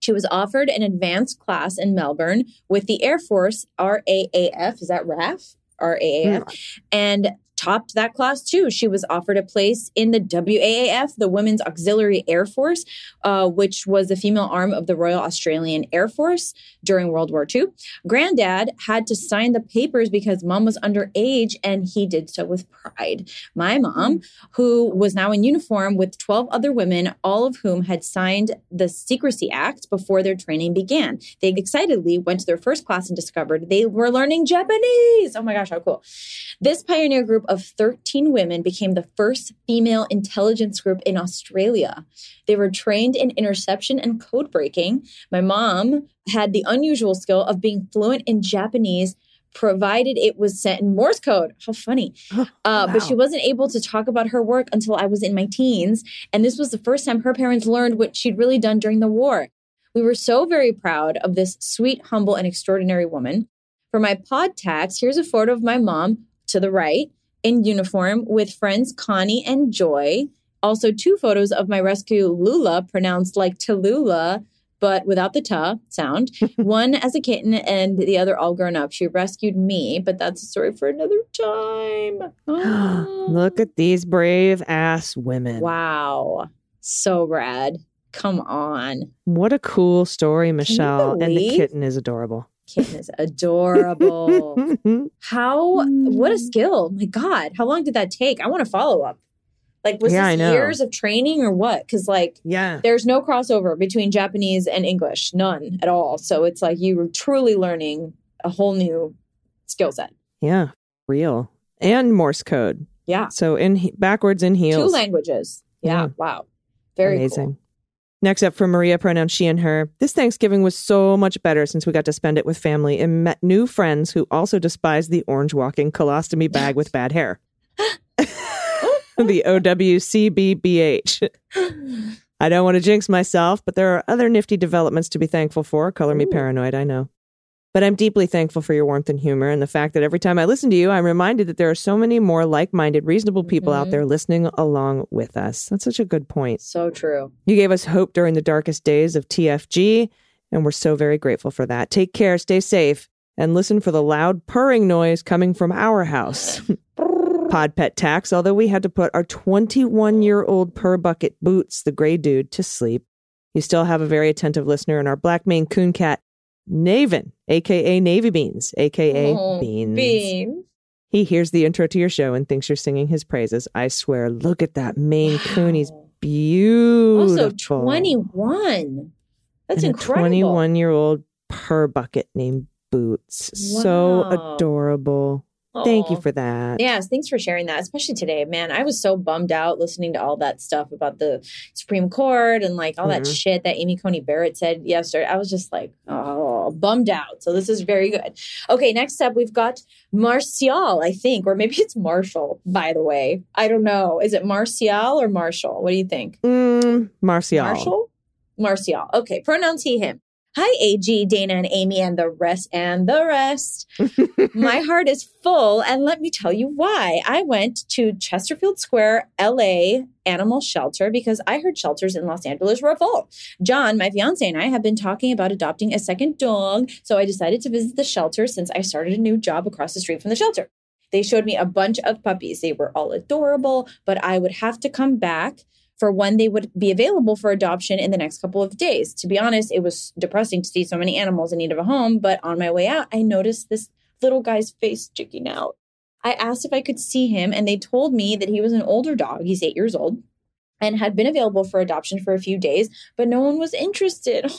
She was offered an advanced class in Melbourne with the Air Force RAAF. Is that RAF? RAAF. And topped that class too. She was offered a place in the WAAF, the Women's Auxiliary Air Force, uh, which was the female arm of the Royal Australian Air Force during World War II. Granddad had to sign the papers because mom was underage and he did so with pride. My mom, who was now in uniform with 12 other women, all of whom had signed the Secrecy Act before their training began. They excitedly went to their first class and discovered they were learning Japanese. Oh my gosh, how cool. This pioneer group of 13 women became the first female intelligence group in Australia. They were trained in interception and code breaking. My mom had the unusual skill of being fluent in Japanese. Provided it was sent in Morse code. How funny. Uh, But she wasn't able to talk about her work until I was in my teens. And this was the first time her parents learned what she'd really done during the war. We were so very proud of this sweet, humble, and extraordinary woman. For my pod tags, here's a photo of my mom to the right in uniform with friends Connie and Joy. Also, two photos of my rescue Lula, pronounced like Tallulah, but without the ta sound. One as a kitten and the other all grown up. She rescued me, but that's a story for another time. Ah. Look at these brave ass women. Wow. So rad. Come on. What a cool story, Michelle. And the kitten is adorable. Kitten is adorable. How, what a mm. skill. My God. How long did that take? I want to follow up. Like, was Yeah, this years of training or what? Because, like, yeah. there's no crossover between Japanese and English, none at all. So it's like you were truly learning a whole new skill set. Yeah. Real. And Morse code. Yeah. So in backwards in heels, Two languages. Yeah. Yeah. Wow. Very Amazing. cool. Next up from Maria, pronouns she and her. This Thanksgiving was so much better since we got to spend it with family and met new friends who also despise the orange walking colostomy bag with bad hair. the OWCBBH. I don't want to jinx myself, but there are other nifty developments to be thankful for. Color me Ooh. paranoid, I know. But I'm deeply thankful for your warmth and humor and the fact that every time I listen to you, I'm reminded that there are so many more like minded, reasonable people out Mhm. there listening along with us. That's such a good point. So true. You gave us hope during the darkest days of TFG, and we're so very grateful for that. Take care, stay safe, and listen for the loud purring noise coming from our house. Pod pet tax, although we had to put our 21 year old purr bucket Boots, the gray dude, to sleep. You still have a very attentive listener in our black Maine coon cat, Naven, aka Navy Beans, aka Oh, Beans. Bean. He hears the intro to your show and thinks you're singing his praises. I swear, look at that Maine coon. He's beautiful. Also, 21. That's and incredible. 21 year old per bucket named Boots. So Wow. Thank you for that. Yes, thanks for sharing that, especially today. Man, I was so bummed out listening to all that stuff about the Supreme Court and like all that Mhm. shit that Amy Coney Barrett said yesterday. I was just like, oh, bummed out. So this is very good. Okay, next up, we've got Martial, I think, or maybe it's Marshall, by the way. I don't know. Is it Martial or Marshall? What do you think? Mm, Martial. Marshall? Martial. Okay, pronouns he, him. Hi, AG, Dana, and Aimee, and the rest, and the rest. My heart is full, and let me tell you why. I went to Chesterfield Square, LA Animal Shelter because I heard shelters in Los Angeles were full. John, my fiance, and I have been talking about adopting a second dog, so I decided to visit the shelter since I started a new job across the street from the shelter. They showed me a bunch of puppies. They were all adorable, but I would have to come back for when they would be available for adoption in the next couple of days. To be honest, it was depressing to see so many animals in need of a home, but on my way out, I noticed this little guy's face sticking out. I asked if I could see him, and they told me that he was an older dog. He's eight years old and had been available for adoption for a few days, but no one was interested.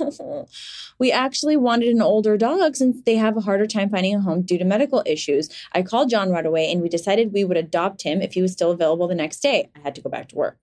we actually wanted an older dog since they have a harder time finding a home due to medical issues. I called John right away and we decided we would adopt him if he was still available the next day. I had to go back to work.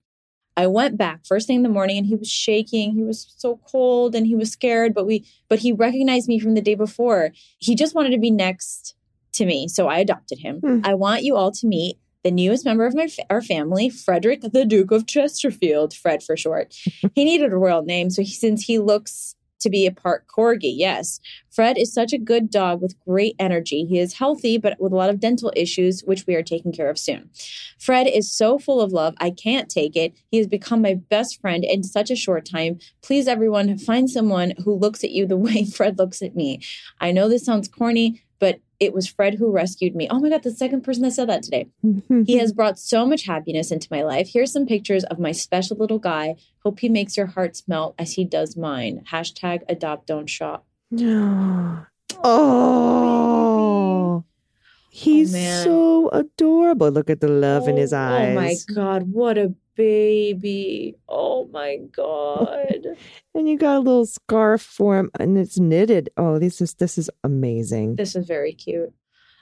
I went back first thing in the morning and he was shaking. He was so cold and he was scared, but we but he recognized me from the day before. He just wanted to be next to me, so I adopted him. Hmm. I want you all to meet the newest member of my our family, Frederick the Duke of Chesterfield, Fred for short. he needed a royal name, so he, since he looks to be a part corgi, yes. Fred is such a good dog with great energy. He is healthy, but with a lot of dental issues, which we are taking care of soon. Fred is so full of love, I can't take it. He has become my best friend in such a short time. Please, everyone, find someone who looks at you the way Fred looks at me. I know this sounds corny, but it was Fred who rescued me. Oh my God, the second person that said that today. Mm-hmm. He has brought so much happiness into my life. Here's some pictures of my special little guy. Hope he makes your hearts melt as he does mine. Hashtag adopt, don't shop. oh, he's oh, man. so adorable. Look at the love in his Oh, eyes. Oh my God, what a baby. Oh my God. And you got a little scarf for him, and it's knitted. Oh, this is this is amazing. this is very cute.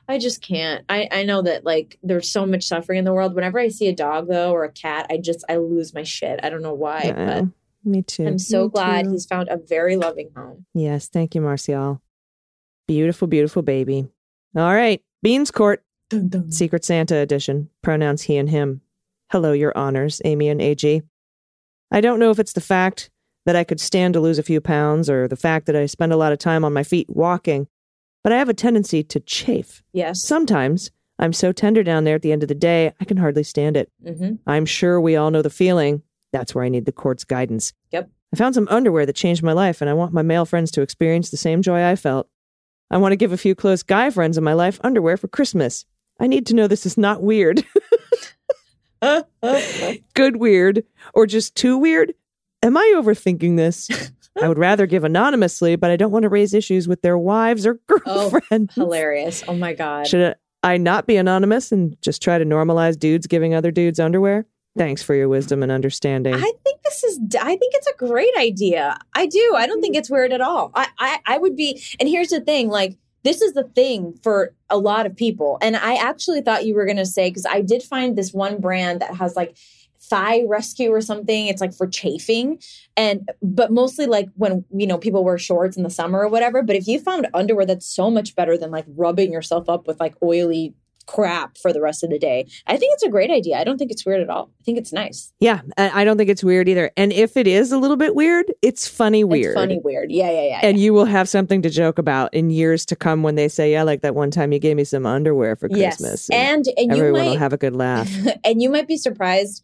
I just can't. I, I know that like there's so much suffering in the world. Whenever I see a dog though or a cat, I just I lose my shit. I don't know why, Yeah, me too. I'm so Me glad too. he's found a very loving home. Yes, thank you, Marcial. Beautiful, beautiful baby. All right, Beans Court, Secret Santa edition. Pronouns he and him. Hello, your honors, Aimee and AG. I don't know if it's the fact that I could stand to lose a few pounds or the fact that I spend a lot of time on my feet walking, but I have a tendency to chafe. Yes. Sometimes I'm so tender down there at the end of the day, I can hardly stand it. hmm I'm sure we all know the feeling. That's where I need the court's guidance. Yep. I found some underwear that changed my life, and I want my male friends to experience the same joy I felt. I want to give a few close guy friends in my life underwear for Christmas. I need to know this is not weird. Good weird, or just too weird? Am I overthinking this? I would rather give anonymously, but I don't want to raise issues with their wives or Oh, girlfriends. Hilarious. Oh my God. Should I not be anonymous and just try to normalize dudes giving other dudes underwear? Thanks for your wisdom and understanding. I think this is. I think it's a great idea. I do. I don't think it's weird at all. I, I, I would be. And here's the thing: like this is the thing for a lot of people. And I actually thought you were going to say because I did find this one brand that has like thigh rescue or something. It's like for chafing, and but mostly like when you know people wear shorts in the summer or whatever. But if you found underwear that's so much better than like rubbing yourself up with like oily crap for the rest of the day. I think it's a great idea. I don't think it's weird at all. I think it's nice. yeah, I I don't think it's weird either. And if it is a little bit weird, it's funny weird. It's funny weird. Yeah, yeah, yeah. And you will have something to joke about in years to come when they say, "Yeah, like that one time you gave me some underwear for Christmas." Yes. And and you everyone might will have a good laugh. and you might be surprised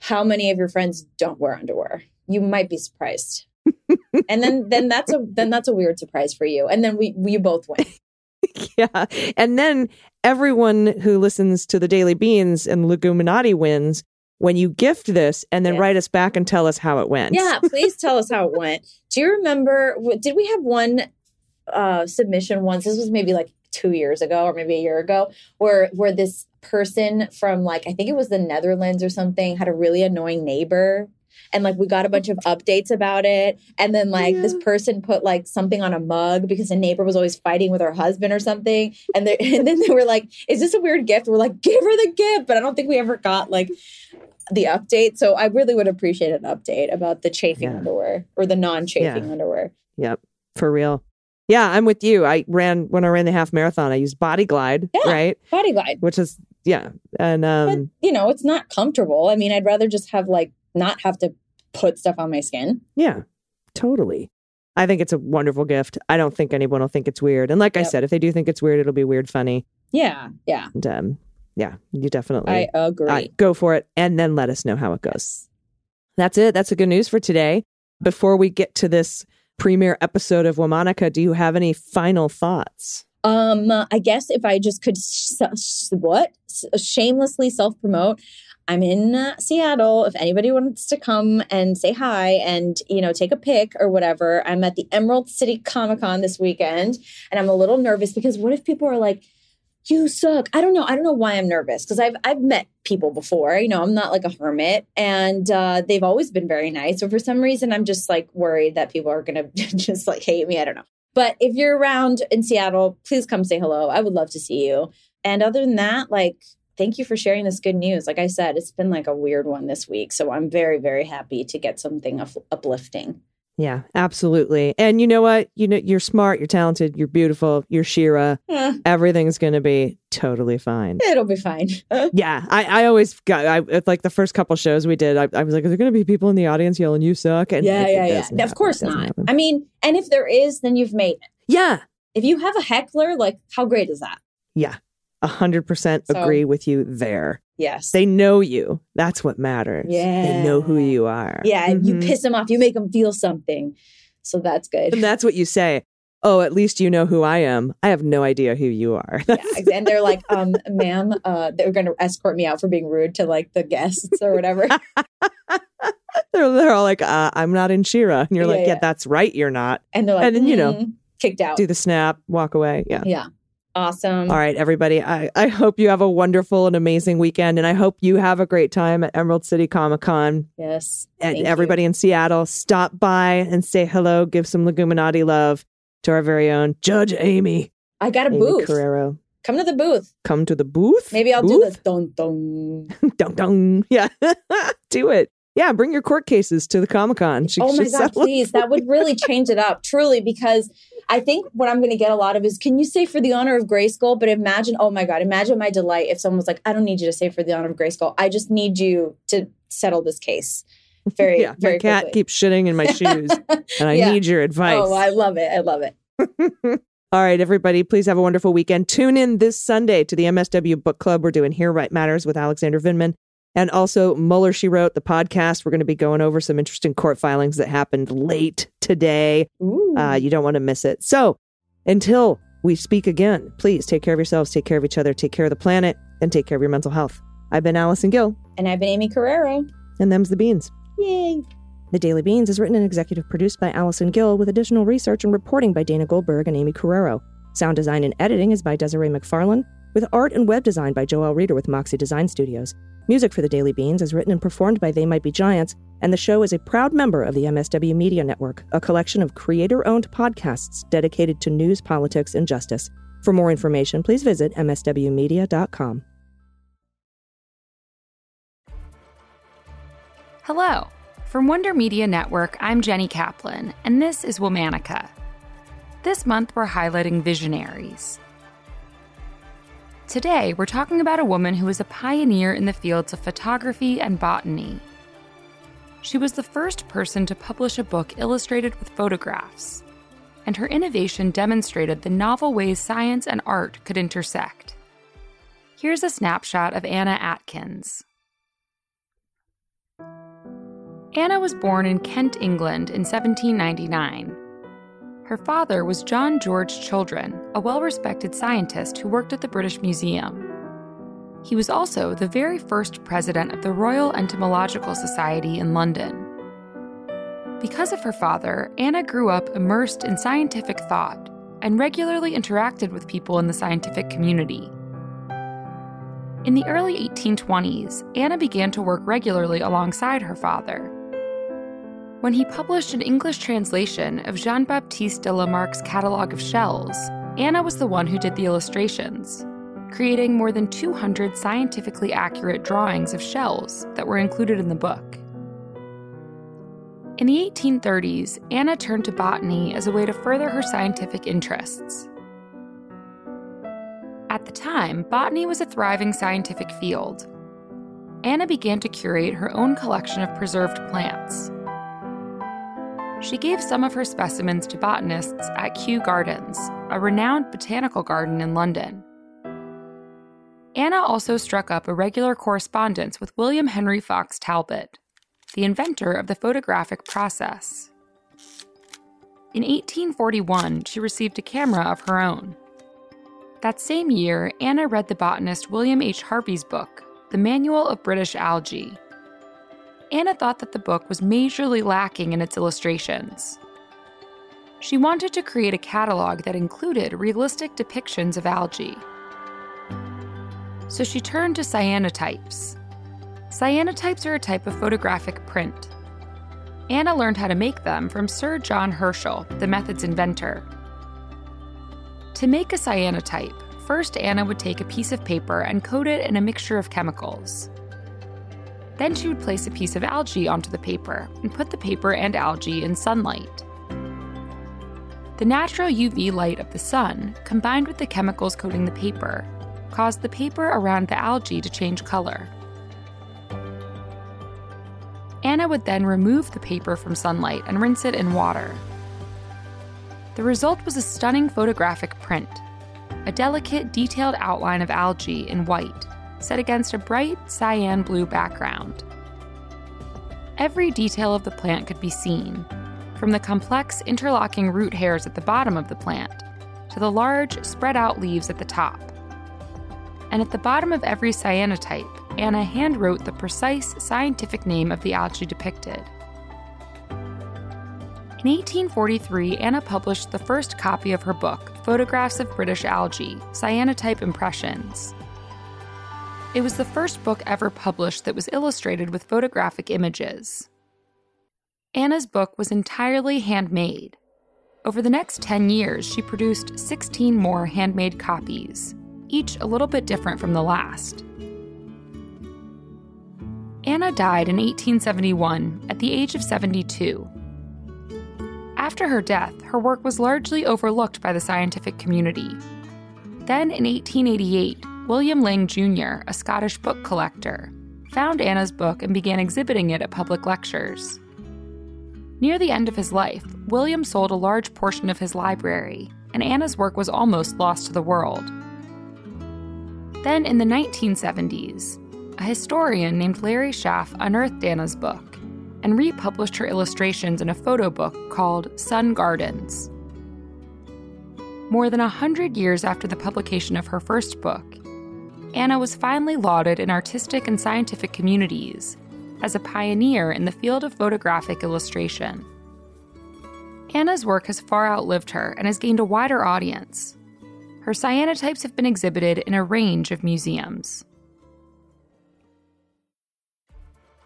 how many of your friends don't wear underwear. You might be surprised. and then then that's a then that's a weird surprise for you. And then we we both win. yeah, and then everyone who listens to the Daily Beans and Leguminati wins when you gift this and then Yeah. write us back and tell us how it went. Yeah, please tell us how it went. Do you remember did we have one uh submission once? This was maybe like 2 years ago or maybe a year ago where where this person from like I think it was the Netherlands or something had a really annoying neighbor and like we got a bunch of updates about it and then like this person put like something on a mug because the neighbor was always fighting with her husband or something and they and then they were like is this a weird gift we're like give her the gift but i don't think we ever got like the update so i really would appreciate an update about the chafing Yeah. underwear or the non-chafing Yeah. underwear Yep, for real. Yeah, I'm with you. I ran when I ran the half marathon. I used Body Glide, Yeah. right? body glide Which is yeah, and um, but you know it's not comfortable i mean i'd rather just have like not have to put stuff on my skin Yeah, totally. I think it's a wonderful gift. I don't think anyone will think it's weird. And like I said, if they do think it's weird, it'll be weird funny. Yeah, yeah. And um, yeah, you definitely I agree. uh, go for it and then let us know how it goes. That's it. That's the good news for today. Before we get to this premiere episode of Womanica, do you have any final thoughts? Um, I guess if I just could, s- s- what shamelessly self promote. I'm in uh, Seattle. If anybody wants to come and say hi and you know take a pic or whatever, I'm at the Emerald City Comic Con this weekend, and I'm a little nervous because what if people are like, "You suck"? I don't know. I don't know why I'm nervous because I've I've met people before. You know, I'm not like a hermit, and uh, they've always been very nice. So for some reason, I'm just like worried that people are gonna just like hate me. I don't know. But if you're around in Seattle, please come say hello. I would love to see you. And other than that, like, thank you for sharing this good news. Like I said, it's been like a weird one this week. So I'm very, very happy to get something up- uplifting. Yeah, absolutely. And you know what? You know, you're smart, you're talented, you're beautiful, you're She-Ra. Eh, Everything's going to be totally fine. it'll be fine. Yeah, I, I always got, I, like the first couple shows we did, I, I was like, are there going to be people in the audience yelling, you suck? And yeah, yeah, yeah. doesn't Of course doesn't happen. I mean, and if there is, then you've made it. yeah, If you have a heckler, like, how great is that? yeah. A hundred percent agree with you there. Yes. They know you. That's what matters. Yeah. They know who you are. yeah, you Mhm. piss them off, you make them feel something. So that's good. And that's what you say. Oh, at least you know who I am. I have no idea who you are. yeah, and they're like, um, ma'am, uh, they're going to escort me out for being rude to like the guests or whatever. they're, they're all like, uh, I'm not in She-Ra. And you're Yeah, like, yeah, yeah. that's right. You're not. And they're like, And then, you know, "Mm," kicked out. Do the snap, walk away. Yeah. Yeah. Awesome. All right, everybody. I, I hope you have a wonderful and amazing weekend. And I hope you have a great time at Emerald City Comic Con. Yes. And Thank you. everybody in Seattle, stop by and say hello, give some Leguminati love to our very own Judge Aimee. I got a Aimee booth. Carrero. Come to the booth. Come to the booth. Maybe I'll Booth? do the dun dun. dun dun. Yeah, do it. Yeah, bring your court cases to the Comic Con. Oh my god, please! That would really change it up, truly, because I think what I'm going to get a lot of is, can you say for the honor of Grayskull? But imagine, oh my god, imagine my delight if someone was like, I don't need you to say for the honor of Grayskull. I just need you to settle this case. Very, yeah, very my cat quickly. keeps shitting in my shoes, and I Yeah. need your advice. Oh, I love it. I love it. All right, everybody, please have a wonderful weekend. Tune in this Sunday to the MSW Book Club. We're doing Here Right Matters with Alexander Vindman. And also, Mueller, She Wrote, the podcast. We're going to be going over some interesting court filings that happened late today. Uh, you don't want to miss it. So, until we speak again, please take care of yourselves, take care of each other, take care of the planet, and take care of your mental health. I've been Allison Gill, and I've been Aimee Carrero. and them's the beans. Yay. The Daily Beans is written and executive produced by Allison Gill with additional research and reporting by Dana Goldberg and Aimee Carrero. Sound design and editing is by Desiree McFarlane, with art and web design by Joel Reeder with Moxie Design Studios. Music for The Daily Beans is written and performed by They Might Be Giants, and the show is a proud member of the MSW Media Network, a collection of creator owned podcasts dedicated to news, politics, and justice. For more information, please visit MSWmedia.com. Hello. From Wonder Media Network, I'm Jenny Kaplan, and this is Womanica. This month, we're highlighting visionaries. Today, we're talking about a woman who was a pioneer in the fields of photography and botany. She was the first person to publish a book illustrated with photographs, and her innovation demonstrated the novel ways science and art could intersect. Here's a snapshot of Anna Atkins. Anna was born in Kent, England in 1799. Her father was John George Children, a well respected scientist who worked at the British Museum. He was also the very first president of the Royal Entomological Society in London. Because of her father, Anna grew up immersed in scientific thought and regularly interacted with people in the scientific community. In the early 1820s, Anna began to work regularly alongside her father. When he published an English translation of Jean Baptiste de Lamarck's Catalogue of Shells, Anna was the one who did the illustrations, creating more than 200 scientifically accurate drawings of shells that were included in the book. In the 1830s, Anna turned to botany as a way to further her scientific interests. At the time, botany was a thriving scientific field. Anna began to curate her own collection of preserved plants. She gave some of her specimens to botanists at Kew Gardens, a renowned botanical garden in London. Anna also struck up a regular correspondence with William Henry Fox Talbot, the inventor of the photographic process. In 1841, she received a camera of her own. That same year, Anna read the botanist William H. Harvey's book, The Manual of British Algae. Anna thought that the book was majorly lacking in its illustrations. She wanted to create a catalog that included realistic depictions of algae. So she turned to cyanotypes. Cyanotypes are a type of photographic print. Anna learned how to make them from Sir John Herschel, the method's inventor. To make a cyanotype, first Anna would take a piece of paper and coat it in a mixture of chemicals. Then she would place a piece of algae onto the paper and put the paper and algae in sunlight. The natural UV light of the sun, combined with the chemicals coating the paper, caused the paper around the algae to change color. Anna would then remove the paper from sunlight and rinse it in water. The result was a stunning photographic print a delicate, detailed outline of algae in white, set against a bright cyan blue background. Every detail of the plant could be seen, from the complex interlocking root hairs at the bottom of the plant to the large, spread out leaves at the top. And at the bottom of every cyanotype, Anna handwrote the precise scientific name of the algae depicted. In 1843, Anna published the first copy of her book, Photographs of British Algae Cyanotype Impressions. It was the first book ever published that was illustrated with photographic images. Anna's book was entirely handmade. Over the next 10 years, she produced 16 more handmade copies, each a little bit different from the last. Anna died in 1871 at the age of 72. After her death, her work was largely overlooked by the scientific community. Then in 1888, William Lang Jr., a Scottish book collector, found Anna's book and began exhibiting it at public lectures. Near the end of his life, William sold a large portion of his library, and Anna's work was almost lost to the world. Then, in the 1970s, a historian named Larry Schaaf unearthed Anna's book and republished her illustrations in a photo book called Sun Gardens. More than a hundred years after the publication of her first book, Anna was finally lauded in artistic and scientific communities as a pioneer in the field of photographic illustration. Anna's work has far outlived her and has gained a wider audience. Her cyanotypes have been exhibited in a range of museums.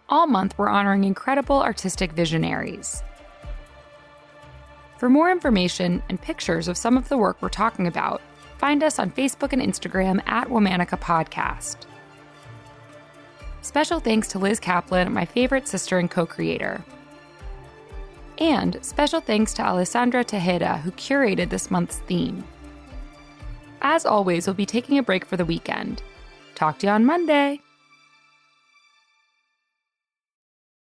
All month, we're honoring incredible artistic visionaries. For more information and pictures of some of the work we're talking about, find us on Facebook and Instagram at Womanica Podcast. Special thanks to Liz Kaplan, my favorite sister and co creator. And special thanks to Alessandra Tejeda, who curated this month's theme. As always, we'll be taking a break for the weekend. Talk to you on Monday.